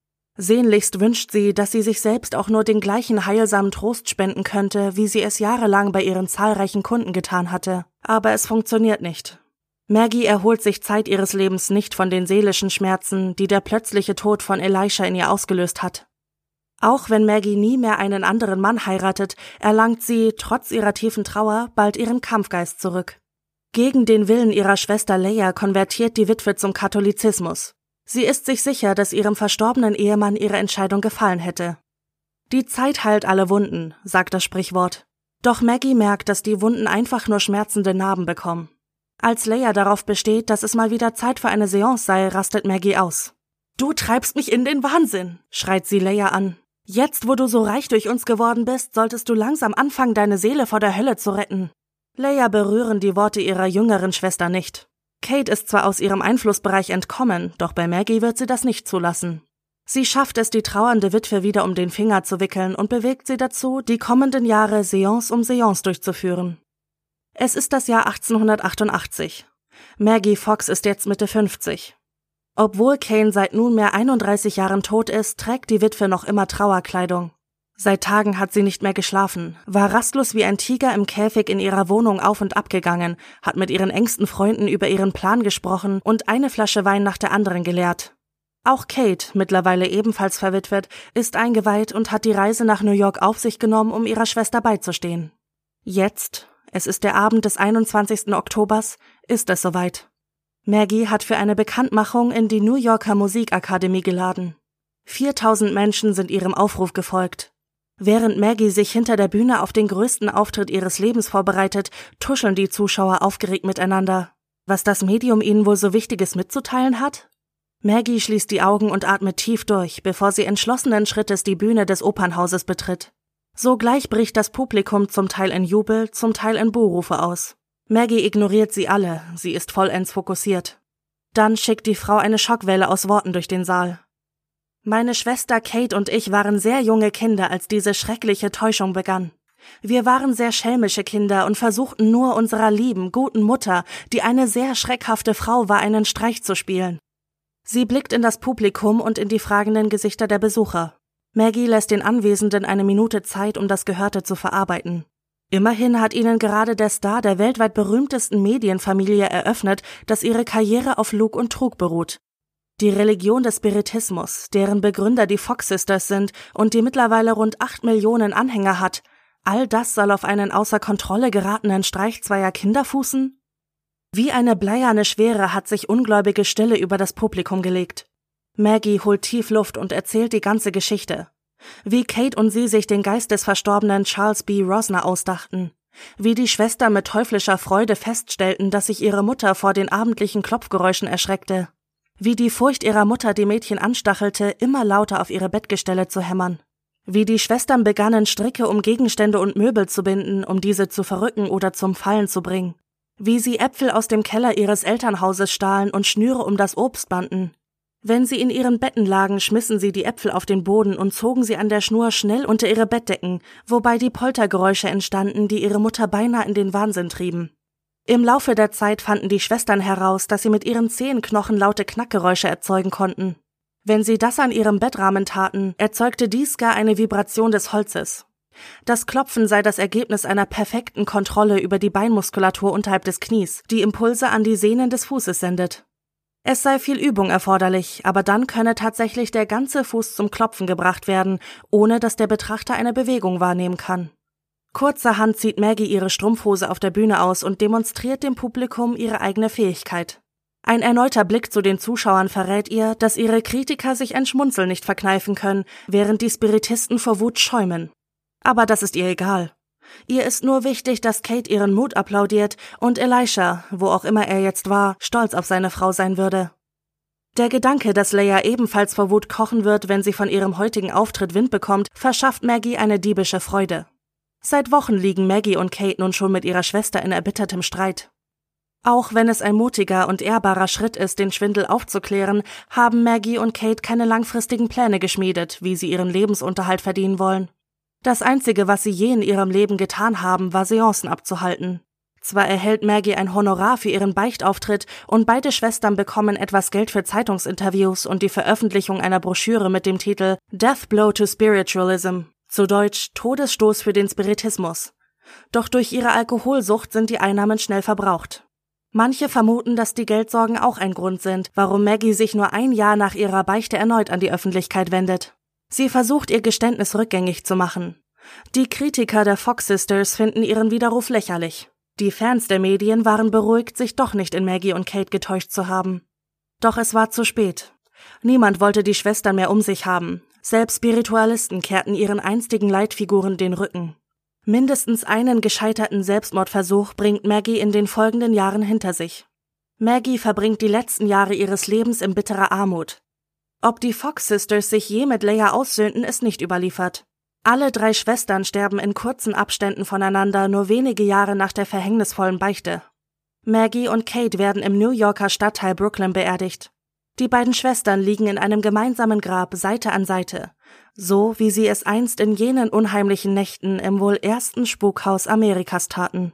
Sehnlichst wünscht sie, dass sie sich selbst auch nur den gleichen heilsamen Trost spenden könnte, wie sie es jahrelang bei ihren zahlreichen Kunden getan hatte. Aber es funktioniert nicht. Maggie erholt sich Zeit ihres Lebens nicht von den seelischen Schmerzen, die der plötzliche Tod von Elisha in ihr ausgelöst hat. Auch wenn Maggie nie mehr einen anderen Mann heiratet, erlangt sie, trotz ihrer tiefen Trauer, bald ihren Kampfgeist zurück. Gegen den Willen ihrer Schwester Leia konvertiert die Witwe zum Katholizismus. Sie ist sich sicher, dass ihrem verstorbenen Ehemann ihre Entscheidung gefallen hätte. Die Zeit heilt alle Wunden, sagt das Sprichwort. Doch Maggie merkt, dass die Wunden einfach nur schmerzende Narben bekommen. Als Leia darauf besteht, dass es mal wieder Zeit für eine Seance sei, rastet Maggie aus. Du treibst mich in den Wahnsinn, schreit sie Leia an. Jetzt, wo du so reich durch uns geworden bist, solltest du langsam anfangen, deine Seele vor der Hölle zu retten. Leia berühren die Worte ihrer jüngeren Schwester nicht. Kate ist zwar aus ihrem Einflussbereich entkommen, doch bei Maggie wird sie das nicht zulassen. Sie schafft es, die trauernde Witwe wieder um den Finger zu wickeln und bewegt sie dazu, die kommenden Jahre Seance um Seance durchzuführen. Es ist das Jahr 1888. Maggie Fox ist jetzt Mitte 50. Obwohl Kane seit nunmehr 31 Jahren tot ist, trägt die Witwe noch immer Trauerkleidung. Seit Tagen hat sie nicht mehr geschlafen, war rastlos wie ein Tiger im Käfig in ihrer Wohnung auf und ab gegangen, hat mit ihren engsten Freunden über ihren Plan gesprochen und eine Flasche Wein nach der anderen geleert. Auch Kate, mittlerweile ebenfalls verwitwet, ist eingeweiht und hat die Reise nach New York auf sich genommen, um ihrer Schwester beizustehen. Jetzt, es ist der Abend des 21. Oktobers, ist es soweit. Maggie hat für eine Bekanntmachung in die New Yorker Musikakademie geladen. 4000 Menschen sind ihrem Aufruf gefolgt. Während Maggie sich hinter der Bühne auf den größten Auftritt ihres Lebens vorbereitet, tuscheln die Zuschauer aufgeregt miteinander. Was das Medium ihnen wohl so Wichtiges mitzuteilen hat? Maggie schließt die Augen und atmet tief durch, bevor sie entschlossenen Schrittes die Bühne des Opernhauses betritt. Sogleich bricht das Publikum zum Teil in Jubel, zum Teil in Buhrufe aus. Maggie ignoriert sie alle, sie ist vollends fokussiert. Dann schickt die Frau eine Schockwelle aus Worten durch den Saal. Meine Schwester Kate und ich waren sehr junge Kinder, als diese schreckliche Täuschung begann. Wir waren sehr schelmische Kinder und versuchten nur unserer lieben, guten Mutter, die eine sehr schreckhafte Frau war, einen Streich zu spielen. Sie blickt in das Publikum und in die fragenden Gesichter der Besucher. Maggie lässt den Anwesenden eine Minute Zeit, um das Gehörte zu verarbeiten. Immerhin hat ihnen gerade der Star der weltweit berühmtesten Medienfamilie eröffnet, dass ihre Karriere auf Lug und Trug beruht. Die Religion des Spiritismus, deren Begründer die Fox Sisters sind und die mittlerweile rund acht Millionen Anhänger hat, all das soll auf einen außer Kontrolle geratenen Streich zweier Kinder fußen? Wie eine bleierne Schwere hat sich ungläubige Stille über das Publikum gelegt. Maggie holt tief Luft und erzählt die ganze Geschichte. Wie Kate und sie sich den Geist des verstorbenen Charles B. Rosner ausdachten. Wie die Schwester mit teuflischer Freude feststellten, dass sich ihre Mutter vor den abendlichen Klopfgeräuschen erschreckte. Wie die Furcht ihrer Mutter die Mädchen anstachelte, immer lauter auf ihre Bettgestelle zu hämmern. Wie die Schwestern begannen, Stricke um Gegenstände und Möbel zu binden, um diese zu verrücken oder zum Fallen zu bringen. Wie sie Äpfel aus dem Keller ihres Elternhauses stahlen und Schnüre um das Obst banden. Wenn sie in ihren Betten lagen, schmissen sie die Äpfel auf den Boden und zogen sie an der Schnur schnell unter ihre Bettdecken, wobei die Poltergeräusche entstanden, die ihre Mutter beinahe in den Wahnsinn trieben. Im Laufe der Zeit fanden die Schwestern heraus, dass sie mit ihren Zehenknochen laute Knackgeräusche erzeugen konnten. Wenn sie das an ihrem Bettrahmen taten, erzeugte dies gar eine Vibration des Holzes. Das Klopfen sei das Ergebnis einer perfekten Kontrolle über die Beinmuskulatur unterhalb des Knies, die Impulse an die Sehnen des Fußes sendet. Es sei viel Übung erforderlich, aber dann könne tatsächlich der ganze Fuß zum Klopfen gebracht werden, ohne dass der Betrachter eine Bewegung wahrnehmen kann. Kurzerhand zieht Maggie ihre Strumpfhose auf der Bühne aus und demonstriert dem Publikum ihre eigene Fähigkeit. Ein erneuter Blick zu den Zuschauern verrät ihr, dass ihre Kritiker sich ein Schmunzeln nicht verkneifen können, während die Spiritisten vor Wut schäumen. Aber das ist ihr egal. Ihr ist nur wichtig, dass Kate ihren Mut applaudiert und Elisha, wo auch immer er jetzt war, stolz auf seine Frau sein würde. Der Gedanke, dass Leia ebenfalls vor Wut kochen wird, wenn sie von ihrem heutigen Auftritt Wind bekommt, verschafft Maggie eine diebische Freude. Seit Wochen liegen Maggie und Kate nun schon mit ihrer Schwester in erbittertem Streit. Auch wenn es ein mutiger und ehrbarer Schritt ist, den Schwindel aufzuklären, haben Maggie und Kate keine langfristigen Pläne geschmiedet, wie sie ihren Lebensunterhalt verdienen wollen. Das Einzige, was sie je in ihrem Leben getan haben, war Seancen abzuhalten. Zwar erhält Maggie ein Honorar für ihren Beichtauftritt und beide Schwestern bekommen etwas Geld für Zeitungsinterviews und die Veröffentlichung einer Broschüre mit dem Titel Death Blow to Spiritualism, zu Deutsch Todesstoß für den Spiritismus. Doch durch ihre Alkoholsucht sind die Einnahmen schnell verbraucht. Manche vermuten, dass die Geldsorgen auch ein Grund sind, warum Maggie sich nur ein Jahr nach ihrer Beichte erneut an die Öffentlichkeit wendet. Sie versucht ihr Geständnis rückgängig zu machen. Die Kritiker der Fox Sisters finden ihren Widerruf lächerlich. Die Fans der Medien waren beruhigt, sich doch nicht in Maggie und Kate getäuscht zu haben. Doch es war zu spät. Niemand wollte die Schwestern mehr um sich haben. Selbst Spiritualisten kehrten ihren einstigen Leitfiguren den Rücken. Mindestens einen gescheiterten Selbstmordversuch bringt Maggie in den folgenden Jahren hinter sich. Maggie verbringt die letzten Jahre ihres Lebens in bitterer Armut. Ob die Fox Sisters sich je mit Leia aussöhnten, ist nicht überliefert. Alle drei Schwestern sterben in kurzen Abständen voneinander nur wenige Jahre nach der verhängnisvollen Beichte. Maggie und Kate werden im New Yorker Stadtteil Brooklyn beerdigt. Die beiden Schwestern liegen in einem gemeinsamen Grab Seite an Seite, so wie sie es einst in jenen unheimlichen Nächten im wohl ersten Spukhaus Amerikas taten.